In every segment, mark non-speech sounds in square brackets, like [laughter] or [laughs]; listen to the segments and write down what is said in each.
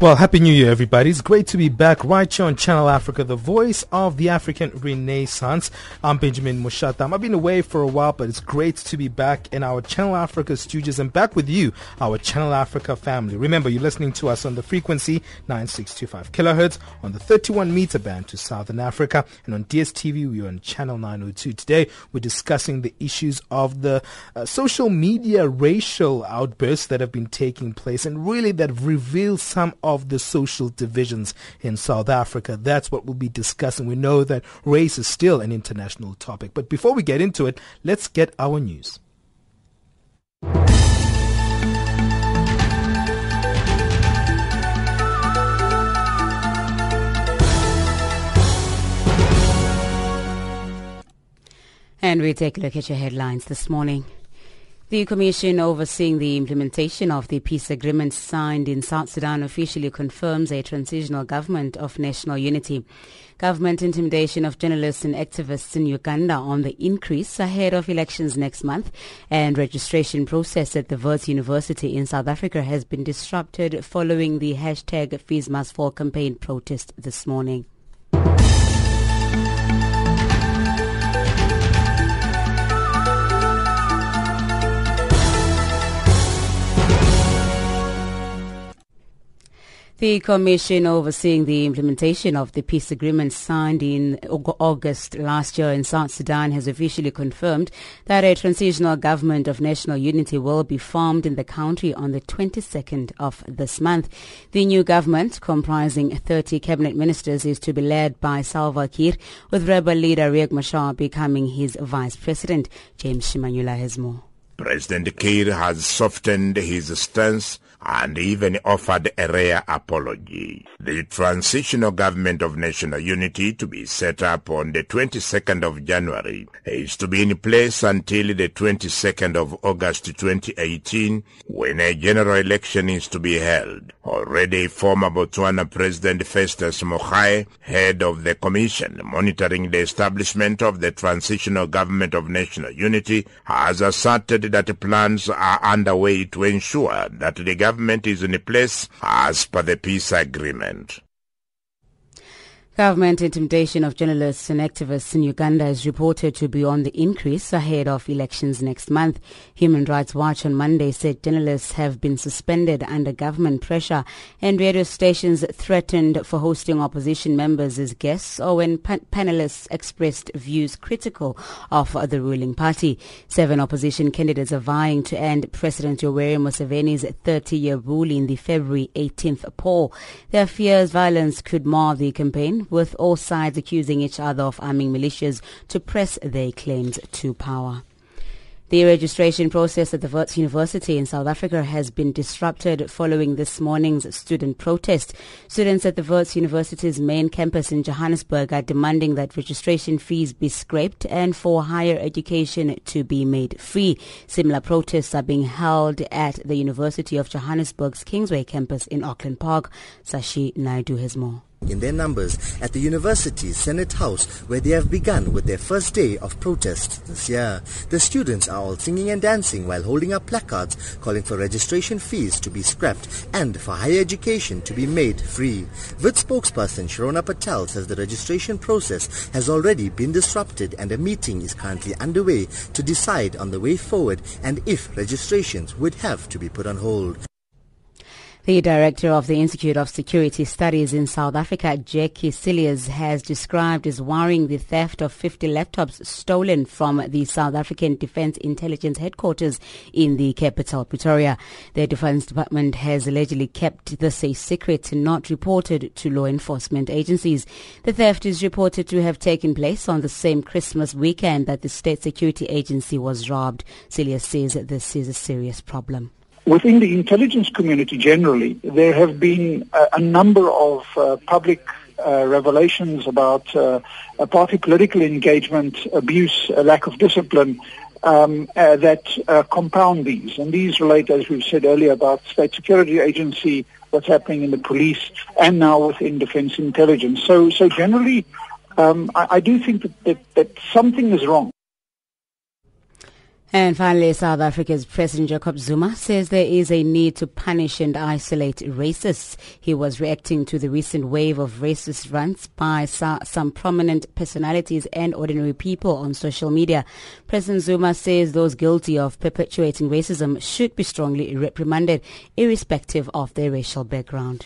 Well, Happy New Year, everybody. It's great to be back right here on Channel Africa, the voice of the African Renaissance. I'm Benjamin Mushatam. I've been away for a while, but it's great to be back in our Channel Africa studios and back with you, our Channel Africa family. Remember, you're listening to us on the frequency 9625 kilohertz on the 31 meter band to Southern Africa and on DSTV, we're on Channel 902. Today, we're discussing the issues of the uh, social media racial outbursts that have been taking place and really that reveal some the social divisions in South Africa. That's what we'll be discussing. We know that race is still an international topic. But before we get into it, let's get our news. And we take a look at your headlines this morning. The Commission overseeing the implementation of the peace agreement signed in South Sudan officially confirms a transitional government of national unity. Government intimidation of journalists and activists in Uganda on the increase ahead of elections next month and registration process at the Wits University in South Africa has been disrupted following the hashtag Fees Must Fall campaign protest this morning. The commission overseeing the implementation of the peace agreement signed in August last year in South Sudan has officially confirmed that a transitional government of national unity will be formed in the country on the 22nd of this month. The new government, comprising 30 cabinet ministers, is to be led by Salva Kiir, with rebel leader Riek Machar becoming his vice president. James Shimanyula has more. President Kiir has softened his stance and even offered a rare apology. The Transitional Government of National Unity to be set up on the 22nd of January is to be in place until the 22nd of August 2018 when a general election is to be held. Already former Botswana President Festus Mogae, head of the commission monitoring the establishment of the Transitional Government of National Unity, has asserted that plans are underway to ensure that the government is in place as per the peace agreement. Government intimidation of journalists and activists in Uganda is reported to be on the increase ahead of elections next month. Human Rights Watch on Monday said journalists have been suspended under government pressure and radio stations threatened for hosting opposition members as guests or when pa- panelists expressed views critical of the ruling party. Seven opposition candidates are vying to end President Yoweri Museveni's 30-year rule in the February 18th poll. Their fears violence could mar the campaign with all sides accusing each other of arming militias to press their claims to power. The registration process at the Wits University in South Africa has been disrupted following this morning's student protest. Students at the Wits University's main campus in Johannesburg are demanding that registration fees be scrapped and for higher education to be made free. Similar protests are being held at the University of Johannesburg's Kingsway campus in Auckland Park. Sashi Naidu has more in their numbers at the university's Senate House where they have begun with their first day of protest this year. The students are all singing and dancing while holding up placards calling for registration fees to be scrapped and for higher education to be made free. Wits spokesperson Shirona Patel says the registration process has already been disrupted and a meeting is currently underway to decide on the way forward and if registrations would have to be put on hold. The director of the Institute of Security Studies in South Africa, Jakkie Cilliers, has described as worrying the theft of 50 laptops stolen from the South African Defence Intelligence headquarters in the capital, Pretoria. The Defence Department has allegedly kept this a secret not reported to law enforcement agencies. The theft is reported to have taken place on the same Christmas weekend that the State Security Agency was robbed. Cilliers says this is a serious problem. Within the intelligence community generally, there have been a, a number of uh, public uh, revelations about uh, party political engagement, abuse, lack of discipline um, uh, that uh, compound these. And these relate, as we've said earlier, about state security agency, what's happening in the police, and now within defense intelligence. So, so generally, um, I, I, do think that, that, that something is wrong. And finally, South Africa's President Jacob Zuma says there is a need to punish and isolate racists. He was reacting to the recent wave of racist rants by some prominent personalities and ordinary people on social media. President Zuma says those guilty of perpetuating racism should be strongly reprimanded, irrespective of their racial background.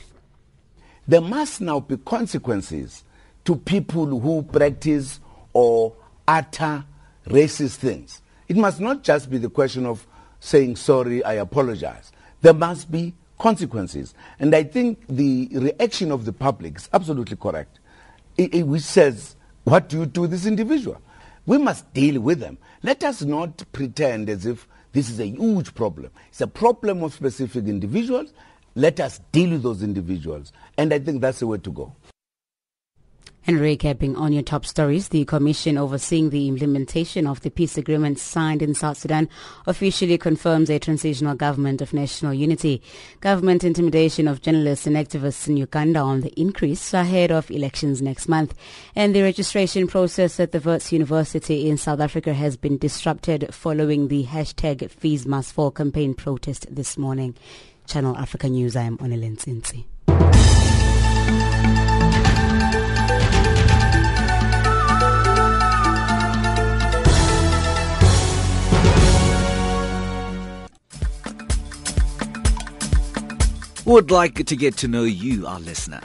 There must now be consequences to people who practice or utter racist things. It must not just be the question of saying sorry, I apologize. There must be consequences. And I think the reaction of the public is absolutely correct, it, which says, what do you do with this individual? We must deal with them. Let us not pretend as if this is a huge problem. It's a problem of specific individuals. Let us deal with those individuals. And I think that's the way to go. And recapping on your top stories, the commission overseeing the implementation of the peace agreement signed in South Sudan officially confirms a transitional government of national unity. Government intimidation of journalists and activists in Uganda on the increase ahead of elections next month. And the registration process at the Wits University in South Africa has been disrupted following the hashtag Fees Must Fall campaign protest this morning. Channel Africa News, I am Onelin. Would like to get to know you, our listener.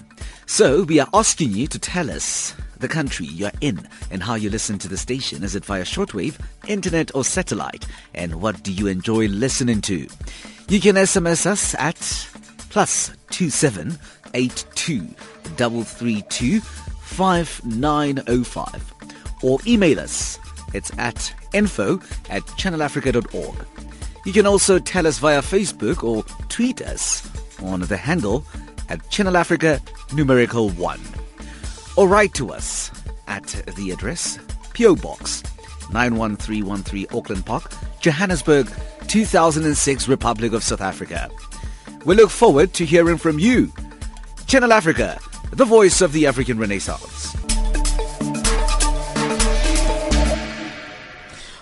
So we are asking you to tell us the country you're in and how you listen to the station. Is it via shortwave, internet or satellite? And what do you enjoy listening to? You can SMS us at plus two seven eight two double three two five nine oh five or email us. It's at info at channelafrica.org. You can also tell us via Facebook or tweet us on the handle at Channel Africa numerical 1. Or write to us at the address PO Box 91313 Auckland Park, Johannesburg, 2006 Republic of South Africa. We look forward to hearing from you. Channel Africa, the voice of the African Renaissance.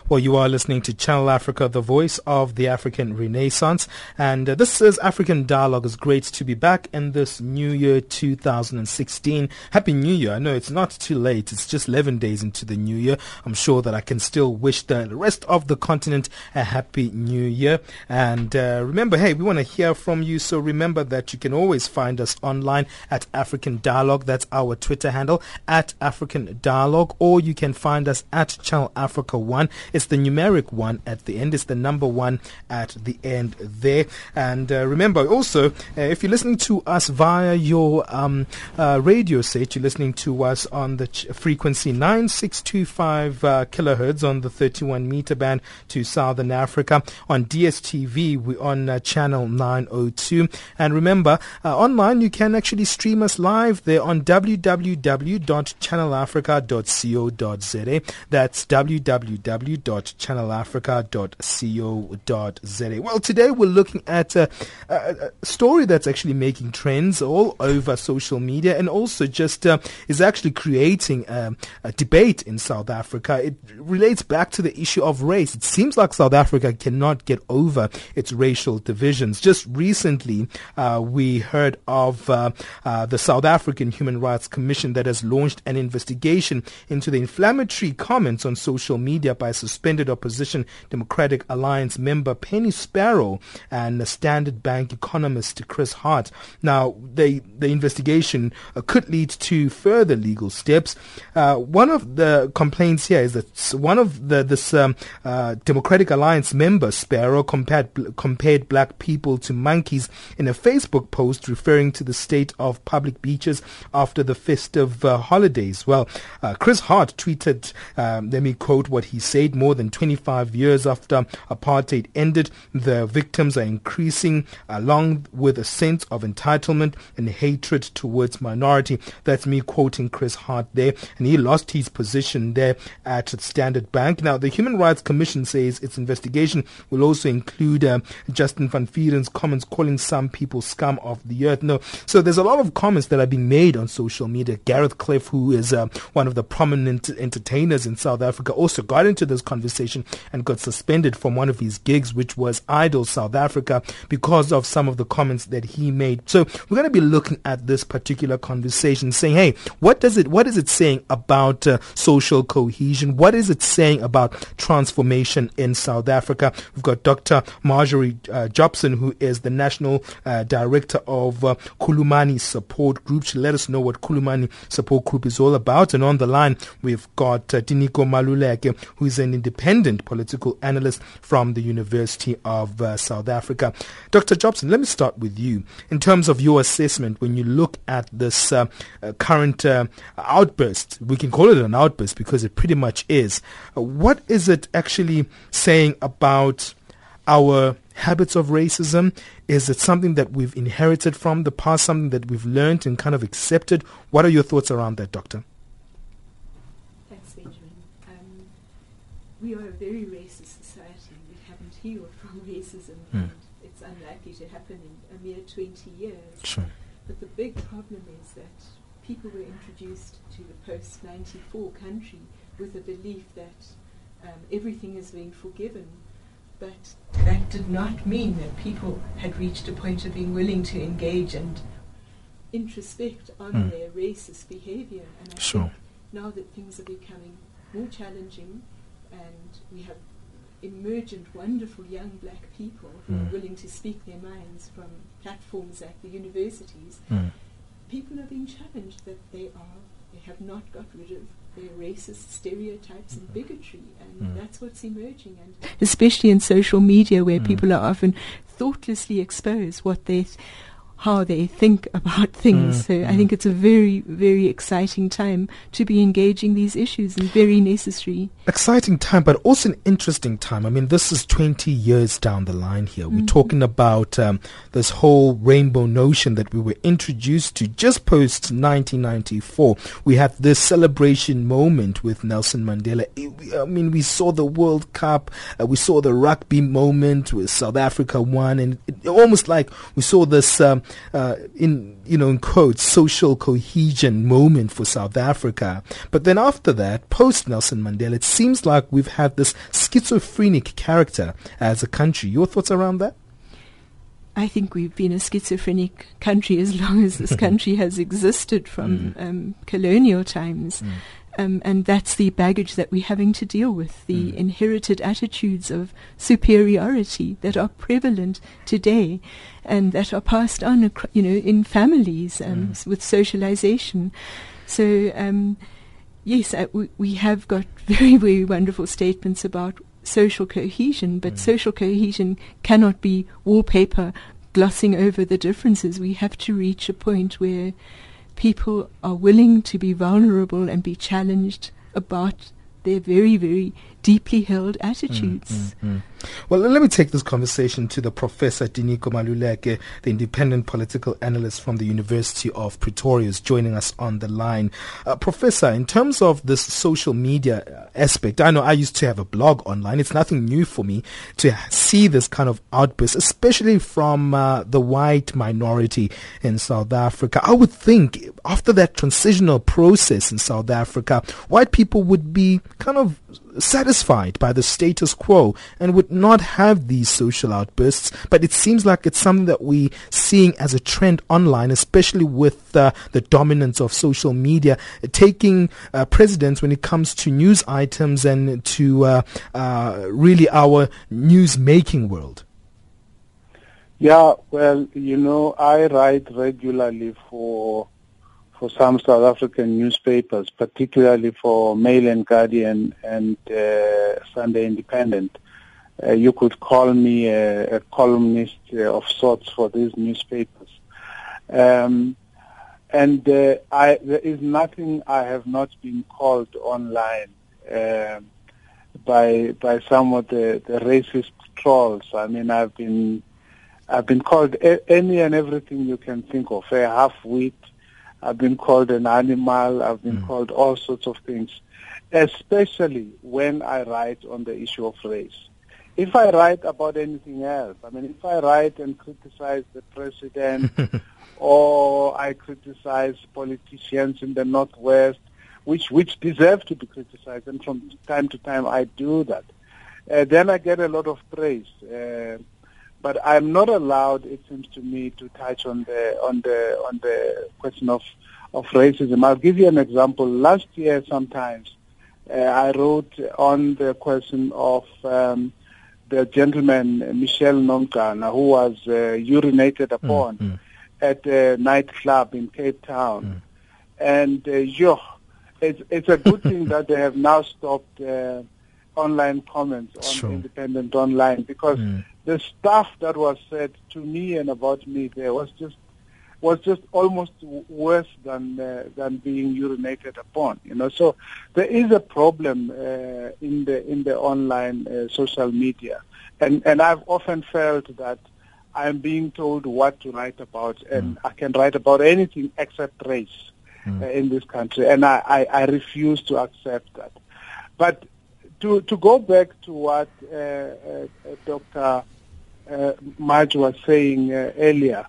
Well, you are listening to Channel Africa, the voice of the African Renaissance. And uh, this is African Dialogue. It's great to be back in this new year 2016. Happy New Year. I know it's not too late. It's just 11 days into the new year. I'm sure that I can still wish the rest of the continent a happy new year. And uh, remember, hey, we want to hear from you. So remember that you can always find us online at African Dialogue. That's our Twitter handle at African Dialogue. Or you can find us at Channel Africa 1. It's the numeric one at the end. It's the number one at the end there. And uh, remember also, uh, if you're listening to us via your um, uh, radio set, you're listening to us on the ch- frequency 9625 uh, kilohertz on the 31 meter band to Southern Africa. On DSTV, we're on uh, channel 902. And remember, uh, online you can actually stream us live there on www.channelafrica.co.za. That's www www.channelafrica.co.za. Well, today we're looking at a, a, a, story that's actually making trends all over social media and also just uh, is actually creating a, a debate in South Africa. It relates back to the issue of race. It seems like South Africa cannot get over its racial divisions. Just recently, uh, we heard of uh, uh, the South African Human Rights Commission that has launched an investigation into the inflammatory comments on social media by suspended opposition Democratic Alliance member Penny Sparrow and Standard Bank economist Chris Hart. Now, they, the investigation uh, could lead to further legal steps. Uh, one of the complaints here is that one of the this um, uh, Democratic Alliance member Sparrow compared compared black people to monkeys in a Facebook post referring to the state of public beaches after the festive uh, holidays. Well, uh, Chris Hart tweeted, um, let me quote what he said: "More than 25 years after apartheid ended, the victims are increasing, along with a sense of entitlement and hatred towards minority." That's me quoting Chris Hart there, and he lost his position there at Standard Bank. Now, the Human Rights Commission says its investigation will also include uh, Justin van Vuuren's comments calling some people scum of the earth. No, so there's a lot of comments that are being made on social media. Gareth Cliff, who is uh, one of the prominent entertainers in South Africa, also got into this conversation and got suspended from one of his gigs, which was Idol South Africa, because of some of the comments that he made. So we're going to be looking at this particular conversation, saying, "Hey, what does it? What is it saying about uh, social cohesion? What is it saying about transformation in South Africa?" We've got Dr. Marjorie uh, Jobson, who is the national uh, director of uh, Khulumani Support Group. She'll let us know what Khulumani Support Group is all about. And on the line, we've got uh, Tinyiko Maluleke, who is an independent political analyst from the University of uh, South Africa. Dr. Jobson, let me start with you. In terms of your assessment, when you look at this uh, uh, current uh, outburst, we can call it an outburst because it pretty much is. Uh, what is it actually saying about our habits of racism? Is it something that we've inherited from the past, something that we've learned and kind of accepted? What are your thoughts around that, Doctor? Thanks, Benjamin. Um, we are a very racist society. We haven't healed from [laughs] racism, mm. and it's unlikely to happen in a mere 20 years. Sure. But the big problem is that people were introduced to the post 94 country with a belief that um, everything is being forgiven but that did not mean that people had reached a point of being willing to engage and introspect on mm. their racist behavior. And I sure. think now that things are becoming more challenging and we have emergent, wonderful young black people who mm. are willing to speak their minds from platforms like the universities, mm. people are being challenged that they are, they have not got rid of their racist stereotypes and bigotry, and mm. that's what's emerging. And especially in social media, where mm. people are often thoughtlessly exposed what they th- how they think about [laughs] things. Mm, so mm. I think it's a very, very exciting time to be engaging these issues and very necessary. Exciting time, but also an interesting time. I mean, this is 20 years down the line here. Mm-hmm. We're talking about um, this whole rainbow notion that we were introduced to just post 1994. We had this celebration moment with Nelson Mandela. I mean, we saw the World Cup, uh, we saw the rugby moment with South Africa won, and it, almost like we saw this. Um, uh, in you know in quotes social cohesion moment for South Africa. But then after that, post Nelson Mandela, it seems like we've had this schizophrenic character as a country. Your thoughts around that? I think we've been a schizophrenic country as long as this [laughs] country has existed from mm. um, colonial times. Mm. Um, and that's the baggage that we're having to deal with the mm. inherited attitudes of superiority that are prevalent today and that are passed on, you know, in families um, mm. with socialization. So, um, yes, uh, we, we have got [laughs] very, very wonderful statements about social cohesion, but mm. social cohesion cannot be wallpaper glossing over the differences. We have to reach a point where people are willing to be vulnerable and be challenged about their very, very deeply held attitudes. Mm, mm, mm. Well, let me take this conversation to the Professor Tinyiko Maluleke, the independent political analyst from the University of Pretoria, is joining us on the line. Uh, professor, in terms of this social media aspect, I know I used to have a blog online. It's nothing new for me to see this kind of outburst, especially from uh, the white minority in South Africa. I would think after that transitional process in South Africa, white people would be kind of satisfied by the status quo and would not have these social outbursts, but it seems like it's something that we're seeing as a trend online, especially with uh, the dominance of social media, taking uh, precedence when it comes to news items and to uh, uh really our news making world. Yeah, well, you know, I write regularly for for some South African newspapers, particularly for Mail and Guardian and uh, Sunday Independent. Uh, you could call me a, a columnist uh, of sorts for these newspapers. Um, and uh, I, there is nothing I have not been called online uh, by by some of the, the racist trolls. I mean, I've been I've been called a- any and everything you can think of. A half-wit. I've been called an animal. I've been mm. called all sorts of things, especially when I write on the issue of race. If I write about anything else, I mean, if I write and criticize the president, [laughs] or I criticize politicians in the Northwest, which which deserve to be criticized, and from time to time I do that, uh, then I get a lot of praise. Uh, but I'm not allowed, it seems to me, to touch on the on the on the question of of racism. I'll give you an example. Last year, sometimes uh, I wrote on the question of um, the gentleman Michel Nomgana, who was uh, urinated mm, upon mm, at a nightclub in Cape Town, mm. and uh, yo, it's it's a good thing that they have now stopped uh, online comments on sure. independent online because mm the stuff that was said to me and about me there was just was just almost worse than uh, than being urinated upon you know so there is a problem uh, in the in the online uh, social media and and I've often felt that I'm being told what to write about and mm. I can write about anything except race mm. in this country and I, I, I refuse to accept that but to to go back to what uh, uh, Dr uh, Marge was saying uh, earlier,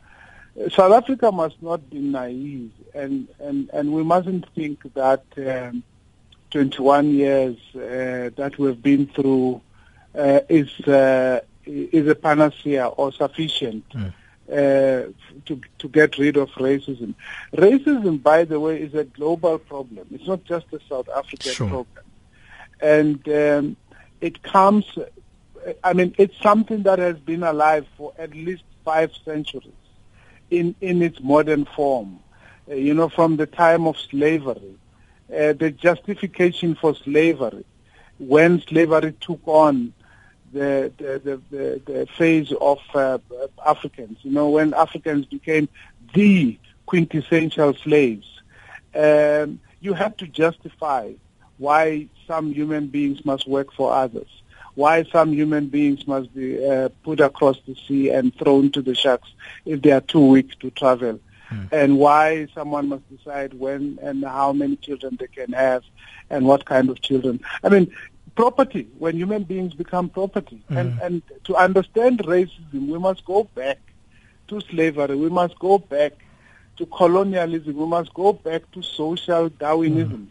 South Africa must not be naive, and, and, and we mustn't think that um, 21 years uh, that we've been through uh, is uh, is a panacea or sufficient mm. to to get rid of racism. Racism, by the way, is a global problem. It's not just a South African sure. problem, and um, it comes I mean, it's something that has been alive for at least five centuries in, in its modern form. Uh, you know, from the time of slavery, uh, the justification for slavery, when slavery took on the, the, the, the, phase of uh, Africans, you know, when Africans became the quintessential slaves, um, you have to justify why some human beings must work for others why some human beings must be uh, put across the sea and thrown to the sharks if they are too weak to travel, mm. and why someone must decide when and how many children they can have, and what kind of children. I mean, property, when human beings become property. Mm. And, and to understand racism, we must go back to slavery, we must go back to colonialism, we must go back to social Darwinism.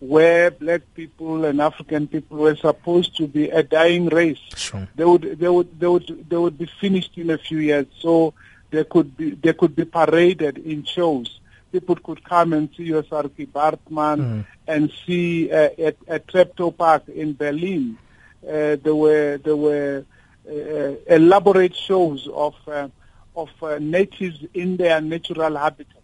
Where black people and African people were supposed to be a dying race. Sure. They would they would they would they would be finished in a few years. So they could be they could be paraded in shows. People could come and see Saartjie Baartman mm. and see uh, at, at Treptow Park in Berlin. Uh, there were there were uh, elaborate shows of uh, of uh, natives in their natural habitat,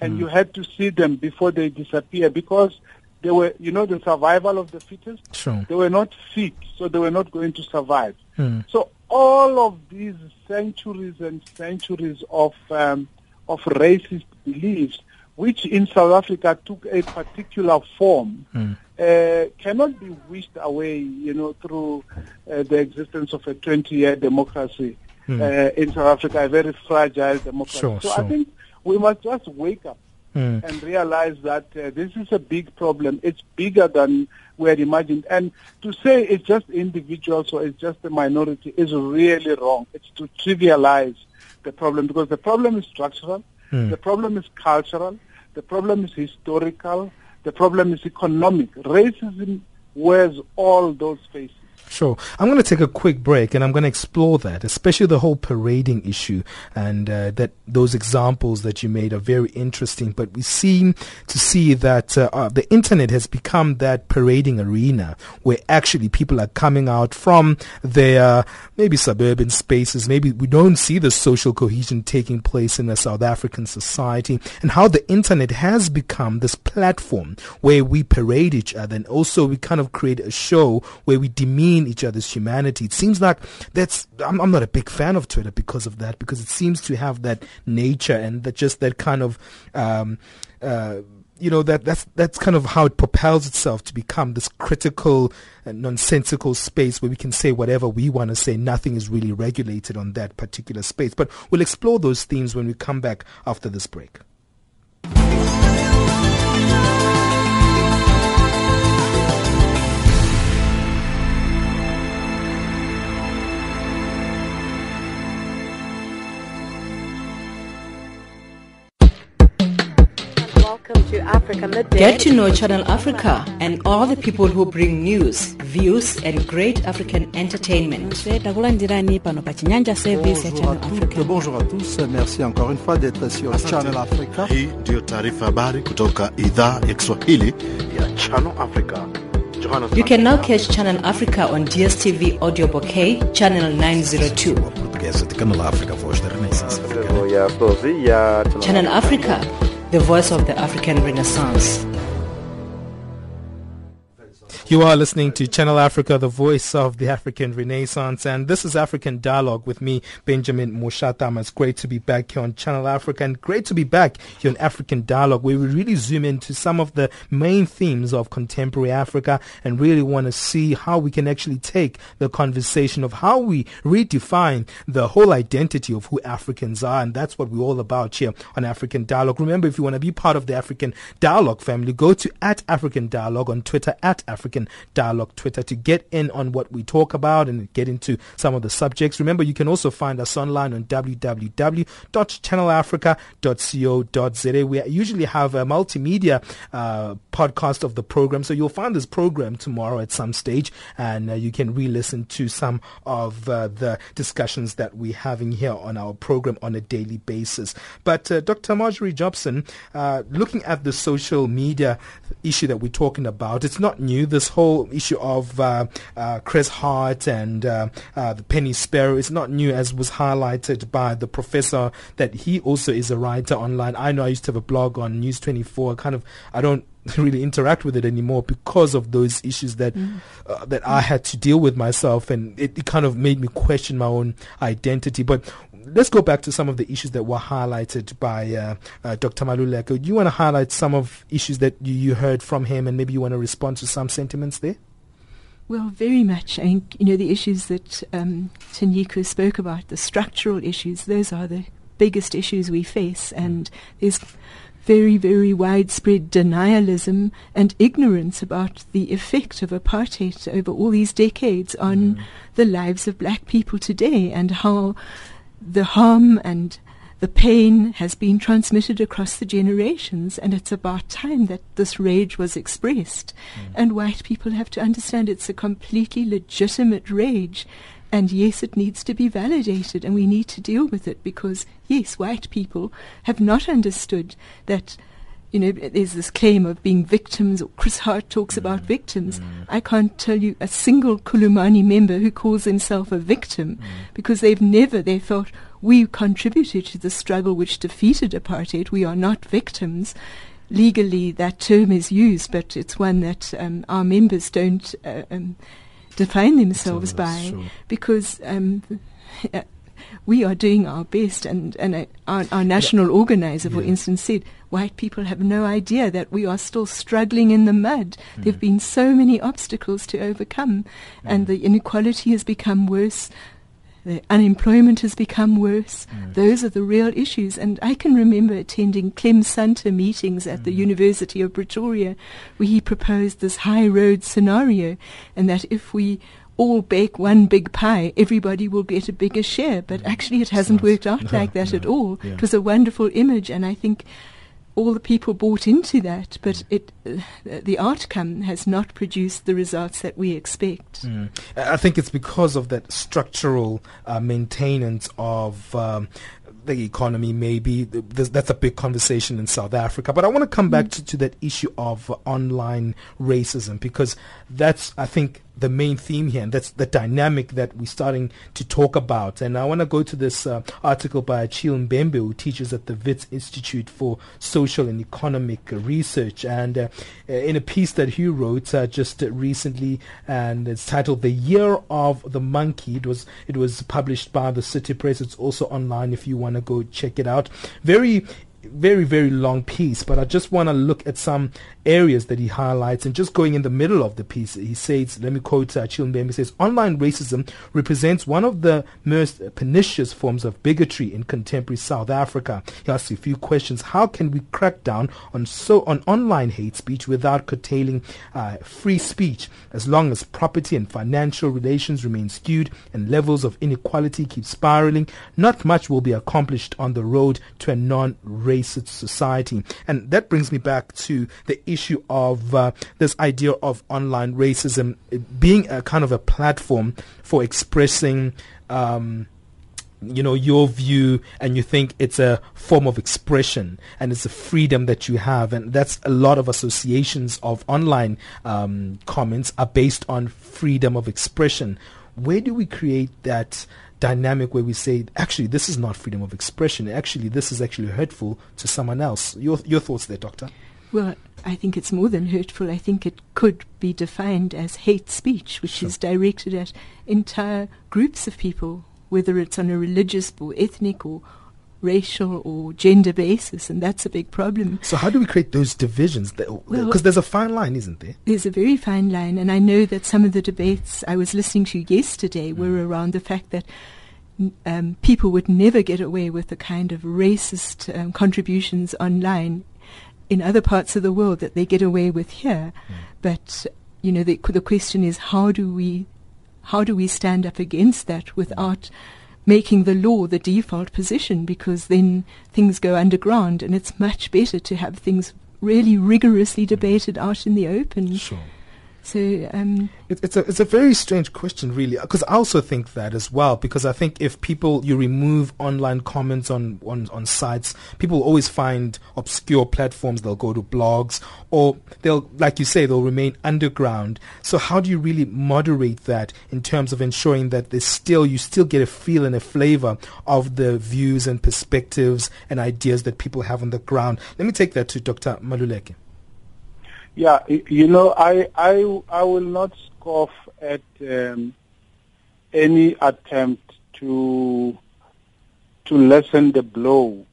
and mm. you had to see them before they disappear because they were, you know, the survival of the fittest. Sure. They were not fit, so they were not going to survive. Hmm. So all of these centuries and centuries of um, of racist beliefs, which in South Africa took a particular form, hmm. uh, cannot be wished away, you know, through uh, the existence of a 20-year democracy hmm. uh, in South Africa, a very fragile democracy. Sure, so sure. I think we must just wake up mm. and realize that uh, this is a big problem. It's bigger than we had imagined. And to say it's just individuals or it's just a minority is really wrong. It's to trivialize the problem because the problem is structural, mm. the problem is cultural, the problem is historical, the problem is economic. Racism wears all those faces. Sure. I'm going to take a quick break and I'm going to explore that, especially the whole parading issue and uh, that those examples that you made are very interesting. But we seem to see that uh, uh, the internet has become that parading arena where actually people are coming out from their maybe suburban spaces. Maybe we don't see the social cohesion taking place in a South African society and how the internet has become this platform where we parade each other and also we kind of create a show where we demean each other's humanity. It seems like that's, I'm, I'm not a big fan of Twitter because of that, because it seems to have that nature and that just that kind of, um, uh, you know that that's that's kind of how it propels itself to become this critical and nonsensical space where we can say whatever we want to say. Nothing is really regulated on that particular space. But we'll explore those themes when we come back after this break Welcome to Africa Midday. Get to know Channel Africa and all the people who bring news, views and great African entertainment. Bonjour à tous, merci encore une fois d'être sur Channel Africa. Hii ndio taarifa habari kutoka idhaa ya Kiswahili ya Channel Africa. You can now catch Channel Africa on DSTV Audio Bouquet, Channel 902. Portuguesa de Canal África, voz da Renascença. Channel Africa, the voice of the African Renaissance. You are listening to Channel Africa, the voice of the African Renaissance, and this is African Dialogue with me, Benjamin Mushatama. It's great to be back here on Channel Africa and great to be back here on African Dialogue, where we really zoom into some of the main themes of contemporary Africa and really want to see how we can actually take the conversation of how we redefine the whole identity of who Africans are, and that's what we're all about here on African Dialogue. Remember, if you want to be part of the African Dialogue family, go to at African Dialogue on Twitter, at African Dialogue Twitter to get in on what we talk about and get into some of the subjects. Remember, you can also find us online on www.channelafrica.co.za. We usually have a multimedia uh, podcast of the program, so you'll find this program tomorrow at some stage, and uh, you can re-listen to some of uh, the discussions that we're having here on our program on a daily basis. But uh, Dr. Marjorie Jobson, uh, looking at the social media issue that we're talking about, it's not new. This whole issue of uh, uh, Chris Hart and uh, uh, the Penny Sparrow is not new, as was highlighted by the professor that he also is a writer online. I know I used to have a blog on News 24. Kind of, I don't [laughs] really interact with it anymore because of those issues that mm. uh, that I had to deal with myself, and it, it, kind of made me question my own identity. But let's go back to some of the issues that were highlighted by uh, uh, Dr. Maluleke. Do you want to highlight some of issues that you, you heard from him, and maybe you want to respond to some sentiments there? Well, very much. I think, you know, the issues that um, Tinyiko spoke about, the structural issues, those are the biggest issues we face. And there's very, very widespread denialism and ignorance about the effect of apartheid over all these decades on mm. the lives of black people today and how the harm and the pain has been transmitted across the generations, and it's about time that this rage was expressed. Mm. And white people have to understand it's a completely legitimate rage. And yes, it needs to be validated, and we need to deal with it because, yes, white people have not understood that you know, there's this claim of being victims, or Chris Hart talks about mm. victims. Mm. I can't tell you a single Khulumani member who calls himself a victim mm. because they've never, they thought, we contributed to the struggle which defeated apartheid. We are not victims. Legally, that term is used, but it's one that um, our members don't uh, um, define themselves by true. because um, [laughs] we are doing our best. And, and uh, our, our, national yeah. organizer, for yeah. instance, said white people have no idea that we are still struggling in the mud. Mm. There have been so many obstacles to overcome, mm. and the inequality has become worse. The unemployment has become worse. Mm. Those are the real issues. And I can remember attending Clem Sunter meetings at mm. the University of Pretoria where he proposed this high road scenario and that if we all bake one big pie, everybody will get a bigger share. But mm. actually, it hasn't worked out no, [laughs] like that no, at all. Yeah. It was a wonderful image, and I think all the people bought into that, but it, uh, the outcome has not produced the results that we expect. Mm. I think it's because of that structural uh, maintenance of um, the economy maybe that's a big conversation in South Africa but I want to come back mm. to, to that issue of online racism because that's I think the main theme here, and that's the dynamic that we're starting to talk about. And I want to go to this uh, article by Achille Mbembe, who teaches at the Wits Institute for Social and Economic Research. And uh, in a piece that he wrote uh, just recently, and it's titled "The Year of the Monkey," it was it was published by the City Press. It's also online if you want to go check it out. Very very, very long piece, but I just want to look at some areas that he highlights. And just going in the middle of the piece, he says, let me quote uh, Achille Mbembe, he says, online racism represents one of the most pernicious forms of bigotry in contemporary South Africa. He asks a few questions. How can we crack down on so on online hate speech without curtailing uh, free speech as long as property and financial relations remain skewed and levels of inequality keep spiraling? Not much will be accomplished on the road to a non-racist society. And that brings me back to the issue of uh, this idea of online racism being a kind of a platform for expressing. Um, you know your view and you think it's a form of expression and it's a freedom that you have and that's a lot of associations of online um, comments are based on freedom of expression where do we create that dynamic where we say actually this is not freedom of expression actually this is actually hurtful to someone else your your thoughts there doctor well, I think it's more than hurtful. I think it could be defined as hate speech, which sure. is directed at entire groups of people, whether it's on a religious or ethnic or racial or gender basis, and that's a big problem. So, how do we create those divisions? Because well, there's a fine line, isn't there? There's a very fine line, and I know that some of the debates I was listening to yesterday mm. were around the fact that. Um, people would never get away with the kind of racist um, contributions online in other parts of the world that they get away with here. Mm. But you know, the, the question is how do we how do we stand up against that without making the law the default position? Because then things go underground, and it's much better to have things really rigorously debated out in the open. Sure. So um, it, it's a it's a very strange question, really, because I also think that as well. Because I think if people you remove online comments on, on on sites, people will always find obscure platforms. They'll go to blogs, or they'll, like you say, they'll remain underground. So how do you really moderate that in terms of ensuring that there's still you still get a feel and a flavor of the views and perspectives and ideas that people have on the ground? Let me take that to Dr. Maluleke. Yeah, you know, I I I will not scoff at um, any attempt to to lessen the blow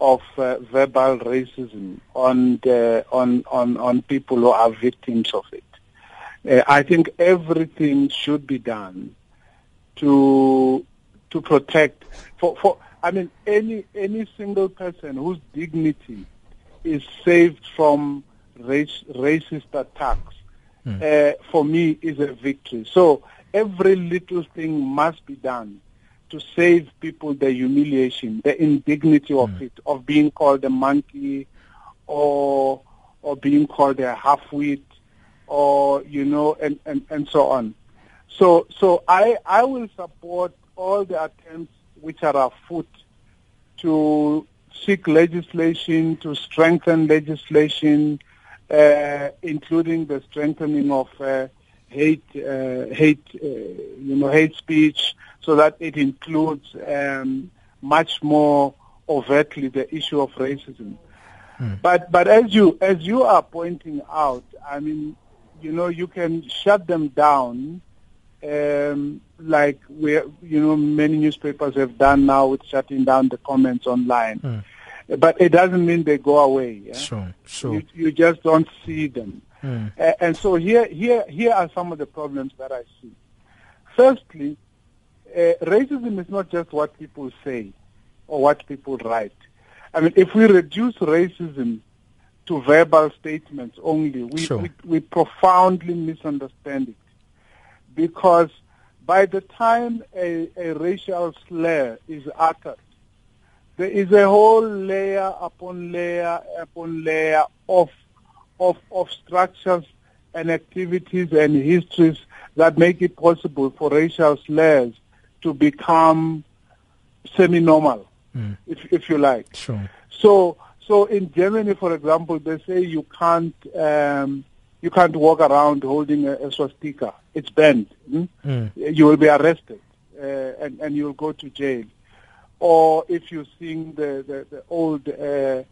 of uh, verbal racism on the on, on on people who are victims of it. Uh, I think everything should be done to to protect for for I mean any any single person whose dignity is saved from race, racist attacks, mm. uh, for me is a victory. So every little thing must be done to save people the humiliation, the indignity of mm. it, of being called a monkey or or being called a half-wit or, you know, and, and, and so on. So, so I, I will support all the attempts which are afoot to seek legislation, to strengthen legislation, including the strengthening of uh, hate, uh, hate, uh, you know, hate speech, so that it includes um, much more overtly the issue of racism. Hmm. But but as you as you are pointing out, I mean, you know, you can shut them down, um, like we you know many newspapers have done now with shutting down the comments online. Hmm but it doesn't mean they go away. Yeah? Sure, sure. You, you, just don't see them. Mm. Uh, and so here, here, here are some of the problems that I see. Firstly, uh, racism is not just what people say or what people write. I mean, if we reduce racism to verbal statements only, we, sure. we, we profoundly misunderstand it. Because by the time a, a racial slur is uttered, there is a whole layer upon layer upon layer of of of structures and activities and histories that make it possible for racial slurs to become semi-normal, Mm. if if you like. Sure. So so in Germany, for example, they say you can't um, you can't walk around holding a, a swastika. It's banned. hmm? Mm. You will be arrested uh, and and you will go to jail. Or if you sing the the, the old uh,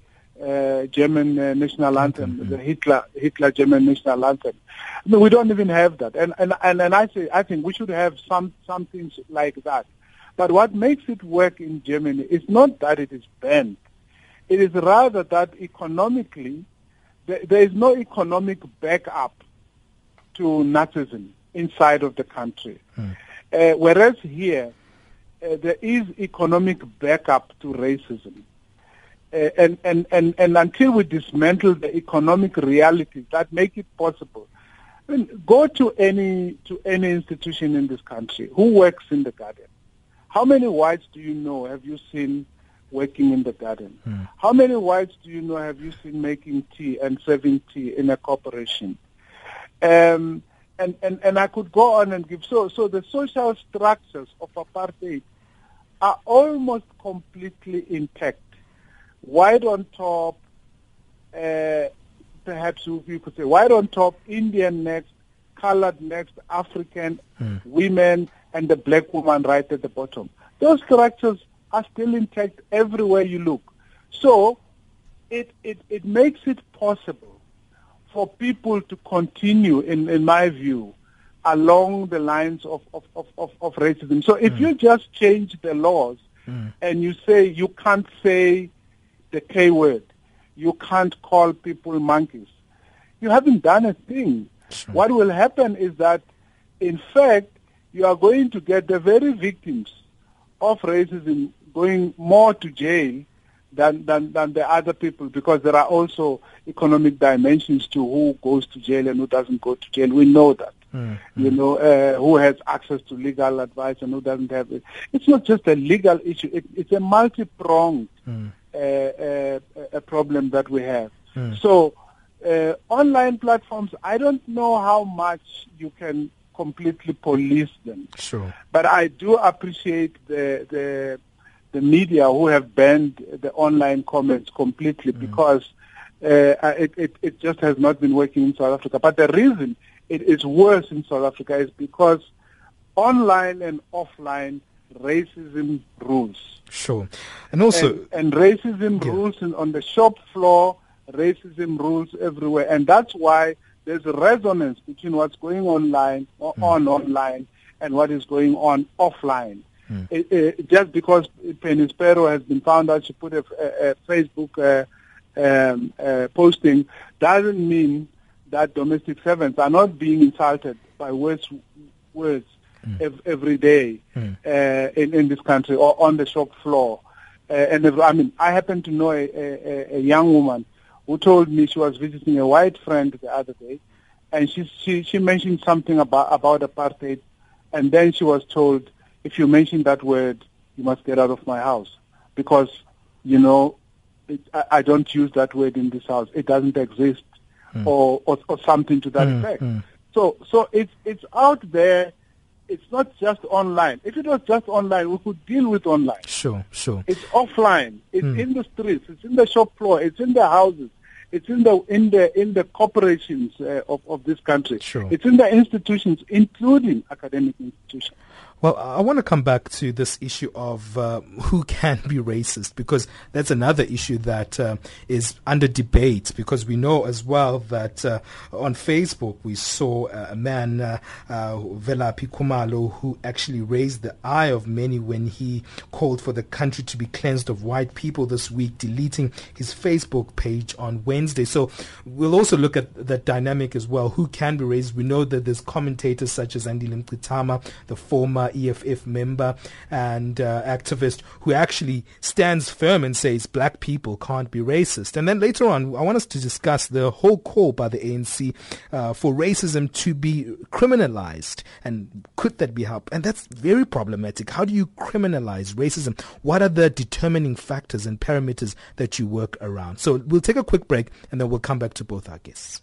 uh, German uh, national anthem, the Hitler Hitler German national anthem. No, we don't even have that. And and and, and I say I think we should have some some things like that. But what makes it work in Germany is not that it is banned. It is rather that economically there, there is no economic backup to Nazism inside of the country. Uh, whereas here, uh, there is economic backup to racism. Uh, and, and, and, and until we dismantle the economic realities that make it possible, I mean, go to any, to any institution in this country. Who works in the garden? How many whites do you know have you seen working in the garden? How many whites do you know have you seen making tea and serving tea in a corporation? Um, and, and, and I could go on and give. So, so the social structures of apartheid are almost completely intact. White on top, uh, perhaps you you could say white on top, Indian next, colored next, African, women, and the black woman right at the bottom. Those structures are still intact everywhere you look. So it, it, it makes it possible for people to continue, in, in my view, along the lines of, of, of, of, of racism. So if mm. you just change the laws mm. and you say you can't say the K word, you can't call people monkeys, you haven't done a thing. What will happen is that, in fact, you are going to get the very victims of racism going more to jail than, than, than the other people because there are also economic dimensions to who goes to jail and who doesn't go to jail. We know that. You know, uh, who has access to legal advice and who doesn't have it. It's not just a legal issue. It, it's a multi-pronged uh, uh, a problem that we have. So, uh, online platforms, I don't know how much you can completely police them. Sure. But I do appreciate the the the media who have banned the online comments completely because uh, it, it it just has not been working in South Africa. But the reason it is worse in South Africa is because online and offline racism rules. Sure. And also, and, and racism rules in, on the shop floor, racism rules everywhere, and that's why there's a resonance between what's going online or on online and what is going on offline. It- it- just because Penny Sparrow has been found out she put a, a, a Facebook uh, um, uh, posting doesn't mean that domestic servants are not being insulted by words words ev- every day uh, in, in this country or on the shop floor. Uh, and I mean, I happen to know a, a, a young woman who told me she was visiting a white friend the other day, and she she, she mentioned something about about apartheid, and then she was told, if you mention that word, you must get out of my house because you know it, I, I don't use that word in this house. It doesn't exist, or, or or something to that Mm, effect. mm. So so it's it's out there. It's not just online. If it was just online, we could deal with online. Sure, sure. It's offline. It's Mm. in the streets. It's in the shop floor. It's in the houses. It's in the in the in the corporations uh, of of this country. Sure. It's in the institutions, including academic institutions. Well, I want to come back to this issue of uh, who can be racist because that's another issue that uh, is under debate because we know as well that uh, on Facebook we saw a man, uh, uh, Velaphi Khumalo, who actually raised the eye of many when he called for the country to be cleansed of white people this week, deleting his Facebook page on Wednesday. So we'll also look at that dynamic as well. Who can be raised? We know that there's commentators such as Andile Mngxitama, the former EFF member and uh, activist who actually stands firm and says black people can't be racist. And then later on, I want us to discuss the whole call by the ANC uh, for racism to be criminalized. And could that be helped? And that's very problematic. How do you criminalize racism? What are the determining factors and parameters that you work around? So we'll take a quick break and then we'll come back to both our guests.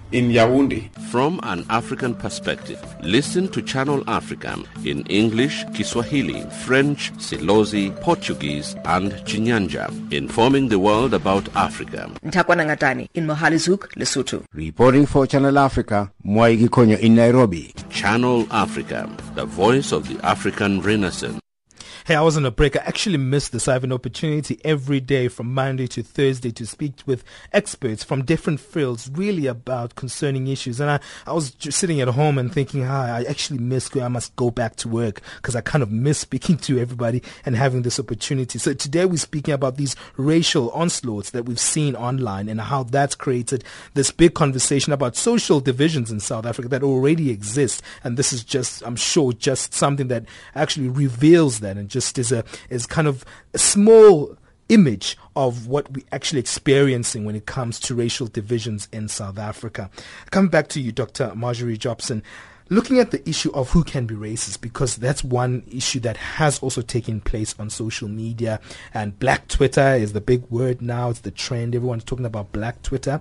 in Yaoundé. From an African perspective, listen to Channel Africa in English, Kiswahili, French, Silozi, Portuguese, and Chinyanja, informing the world about Africa. Ntakwana Ngatani in Mohalizuk, Lesotho. Reporting for Channel Africa, Mwai Gikonyo in Nairobi. Channel Africa, the voice of the African Renaissance. Hey, I was on a break. I actually missed this. I have an opportunity every day from Monday to Thursday to speak with experts from different fields, really about concerning issues. And I, I was just sitting at home and thinking, ah, I actually miss, I must go back to work because I kind of miss speaking to everybody and having this opportunity. So today we're speaking about these racial onslaughts that we've seen online and how that's created this big conversation about social divisions in South Africa that already exist. And this is just, I'm sure, just something that actually reveals that and just is a is kind of a small image of what we're actually experiencing when it comes to racial divisions in South Africa. Coming back to you, Dr. Marjorie Jobson, looking at the issue of who can be racist, because that's one issue that has also taken place on social media. And Black Twitter is the big word now. It's the trend. Everyone's talking about Black Twitter.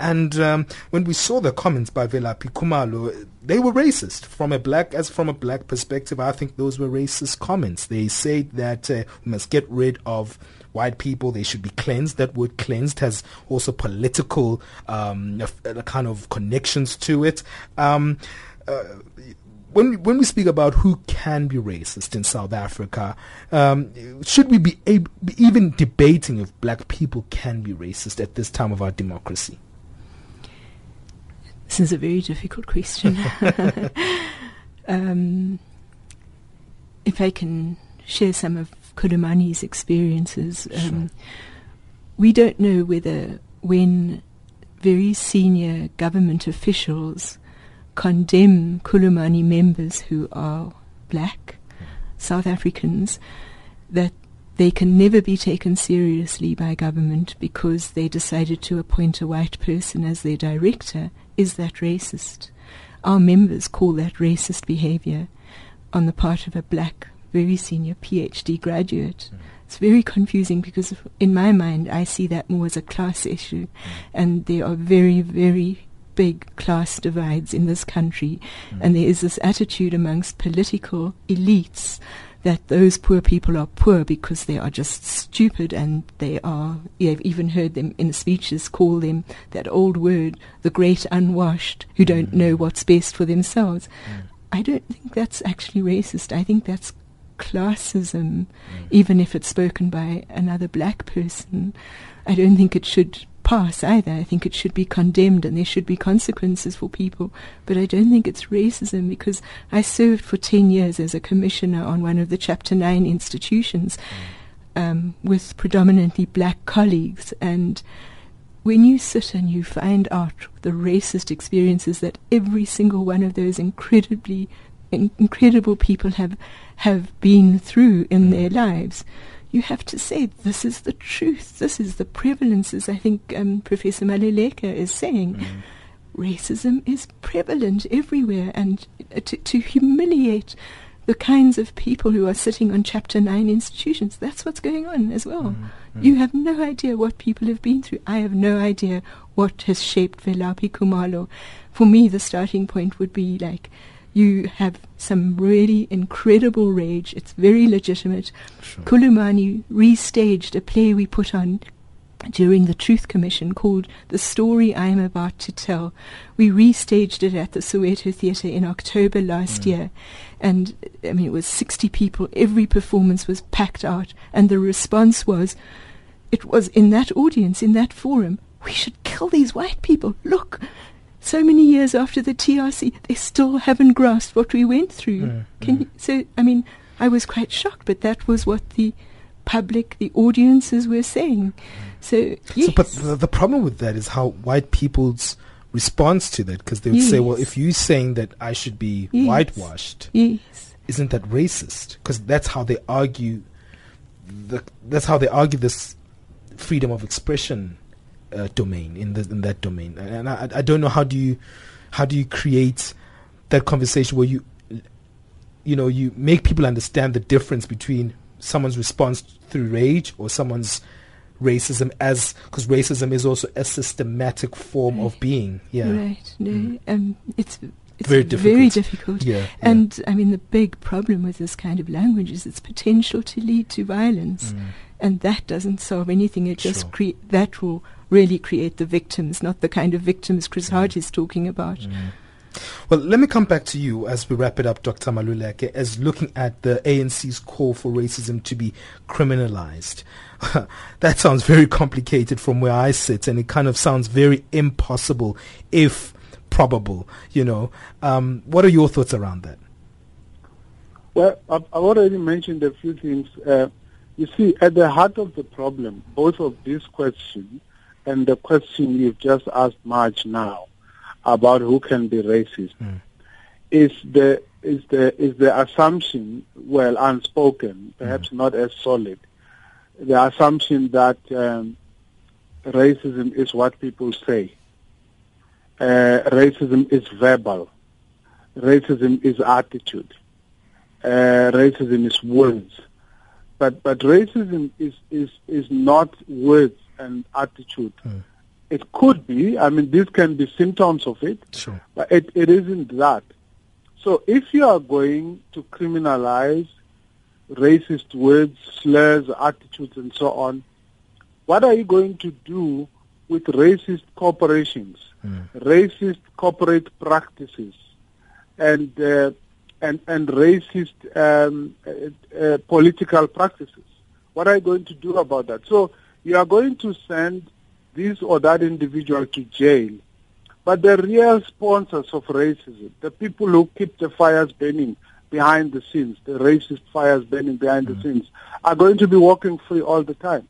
And um, when we saw the comments by Velaphi Khumalo, they were racist from a black as from a black perspective. I think those were racist comments. They said that uh, we must get rid of white people. They should be cleansed. That word cleansed has also political um, kind of connections to it. Um, uh, when when we speak about who can be racist in South Africa, um, should we be, ab- be even debating if black people can be racist at this time of our democracy? This is a very difficult question. [laughs] um, if I can share some of Khulumani's experiences, um, sure. we don't know whether when very senior government officials condemn Khulumani members who are black, South Africans, that they can never be taken seriously by government because they decided to appoint a white person as their director. Is that racist? Our members call that racist behavior on the part of a black, very senior PhD graduate. It's very confusing because, in my mind, I see that more as a class issue, and there are very, very big class divides in this country, mm. and there is this attitude amongst political elites that those poor people are poor because they are just stupid and they are, you've even heard them in speeches call them that old word, the great unwashed, who don't mm. know what's best for themselves. Mm. I don't think that's actually racist. I think that's classism, mm. even if it's spoken by another black person. I don't think it should pass either. I think it should be condemned and there should be consequences for people. But I don't think it's racism because I served for 10 years as a commissioner on one of the Chapter 9 institutions um, with predominantly black colleagues. And when you sit and you find out the racist experiences that every single one of those incredibly in- incredible people have have been through in their lives, you have to say this is the truth. This is the prevalence, as I think um, Professor Maluleke is saying. Mm. Racism is prevalent everywhere, and to, to humiliate the kinds of people who are sitting on Chapter 9 institutions, that's what's going on as well. Mm. Mm. You have no idea what people have been through. I have no idea what has shaped Velaphi Khumalo. For me, the starting point would be like, you have some really incredible rage. It's very legitimate. Sure. Khulumani restaged a play we put on during the Truth Commission called The Story I Am About to Tell. We restaged it at the Soweto Theatre in October last mm. year. And I mean, it was 60 people. Every performance was packed out. And the response was, it was in that audience, in that forum, we should kill these white people. Look, so many years after the TRC, they still haven't grasped what we went through. Mm, Can You, so, I mean, I was quite shocked, but that was what the public, the audiences were saying. So, yes. So, but the, the problem with that is how white people's response to that, because they would say, well, if you're saying that I should be Yes. whitewashed, Yes. isn't that racist? Because that's how they argue. The, that's how they argue this freedom of expression uh, domain in the, in that domain. And I, I don't know how do you how do you create that conversation where you you know you make people understand the difference between someone's response through rage or someone's racism as because racism is also a systematic form of being yeah Right. No, um, it's it's Very very difficult. difficult. Yeah, yeah. And I mean, the big problem with this kind of language is its potential to lead to violence, Mm. and that doesn't solve anything. It just Sure. create that will really create the victims, not the kind of victims Mm. Chris Hart is talking about. Well, let me come back to you as we wrap it up, Dr. Maluleke, as looking at the ANC's call for racism to be criminalized. [laughs] that sounds very complicated from where I sit, and it kind of sounds very impossible, if probable. You know, um, what are your thoughts around that? Well, I've, I've already mentioned a few things. Uh, you see, at the heart of the problem, both of these question and the question you've just asked March now about who can be racist, is the is the is the assumption, well, unspoken, perhaps not as solid, the assumption that um, racism is what people say. Uh, racism is verbal. Racism is attitude uh, racism is words, but but racism is is is not words and attitude. It could be. I mean, these can be symptoms of it, Sure. but it, it isn't that. So if you are going to criminalize racist words, slurs, attitudes, and so on, what are you going to do with racist corporations, racist corporate practices, and uh, and and racist um, uh, uh, political practices? What are you going to do about that? So you are going to send this or that individual to jail, but the real sponsors of racism, the people who keep the fires burning behind the scenes, the racist fires burning behind the scenes, are going to be walking free all the time.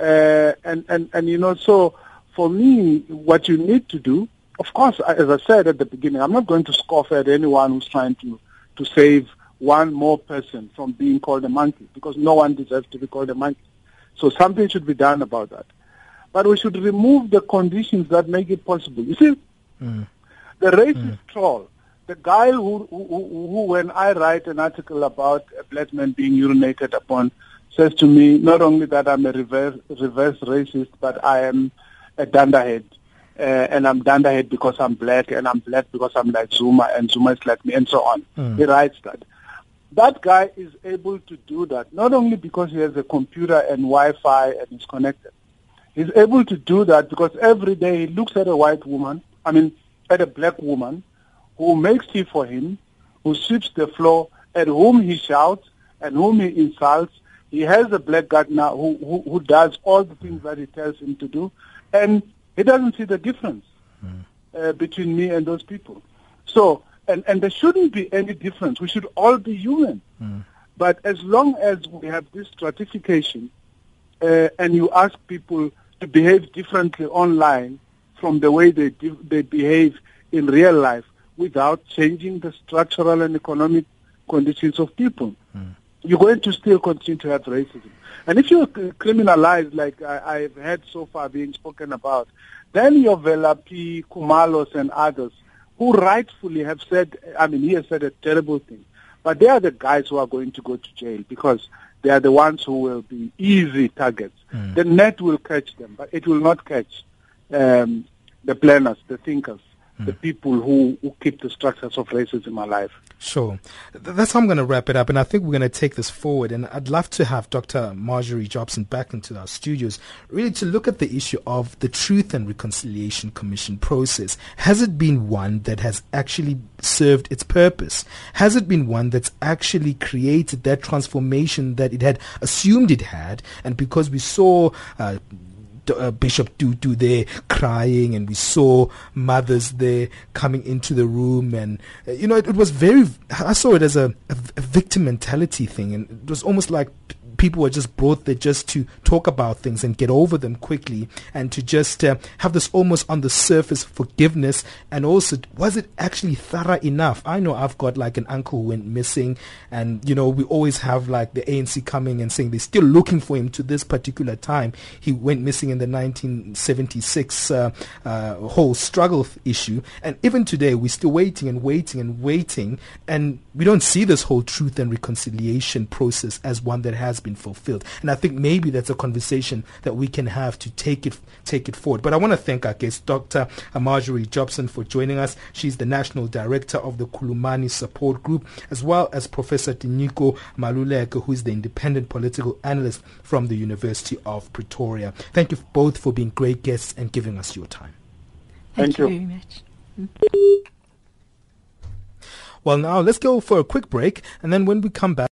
Uh, and, and, and, you know, so for me, what you need to do, of course, as I said at the beginning, I'm not going to scoff at anyone who's trying to, to save one more person from being called a monkey, because no one deserves to be called a monkey. So something should be done about that. But we should remove the conditions that make it possible. You see, the racist troll, the guy who, who, who, who, when I write an article about a black man being urinated upon, says to me not only that I'm a reverse, reverse racist, but I am a dunderhead. Uh, and I'm dunderhead because I'm black, and I'm black because I'm like Zuma, and Zuma is like me, and so on. Mm. He writes that. That guy is able to do that, not only because he has a computer and Wi-Fi and is connected. He's able to do that because every day he looks at a white woman, I mean, at a black woman, who makes tea for him, who sweeps the floor, at whom he shouts, and whom he insults. He has a black gardener who, who, who does all the things that he tells him to do, and he doesn't see the difference uh, between me and those people. So, and, and there shouldn't be any difference. We should all be human. But as long as we have this stratification, uh, and you ask people to behave differently online from the way they they behave in real life without changing the structural and economic conditions of people, you're going to still continue to have racism. And if you criminalize, like I, I've heard so far being spoken about, then your Velaphi, Khumalos, and others, who rightfully have said, I mean, he has said a terrible thing, but they are the guys who are going to go to jail because they are the ones who will be easy targets. The net will catch them, but it will not catch um, the planners, the thinkers, the people who, who keep the structures of racism alive. Sure. That's how I'm going to wrap it up. And I think we're going to take this forward. And I'd love to have Dr. Marjorie Jobson back into our studios, really to look at the issue of the Truth and Reconciliation Commission process. Has it been one that has actually served its purpose? Has it been one that's actually created that transformation that it had assumed it had? And because we saw uh, uh, Bishop Tutu there crying, and we saw mothers there coming into the room, and uh, you know it, it, was very. I saw it as a, a, a victim mentality thing, and it was almost like people were just brought there just to talk about things and get over them quickly and to just uh, have this almost on the surface forgiveness and also was it actually thorough enough i know i've got like an uncle who went missing and you know we always have like the anc coming and saying they're still looking for him to this particular time he went missing in the 1976 uh, uh, whole struggle issue and even today we're still waiting and waiting and waiting and we don't see this whole truth and reconciliation process as one that has been fulfilled. And I think maybe that's a conversation that we can have to take it take it forward. But I want to thank our guest, Dr. Marjorie Jobson, for joining us. She's the National Director of the Khulumani Support Group, as well as Professor Tinyiko Maluleke, who is the independent political analyst from the University of Pretoria. Thank you both for being great guests and giving us your time. Thank, Thank you. you very much. Well, now let's go for a quick break, and then when we come back,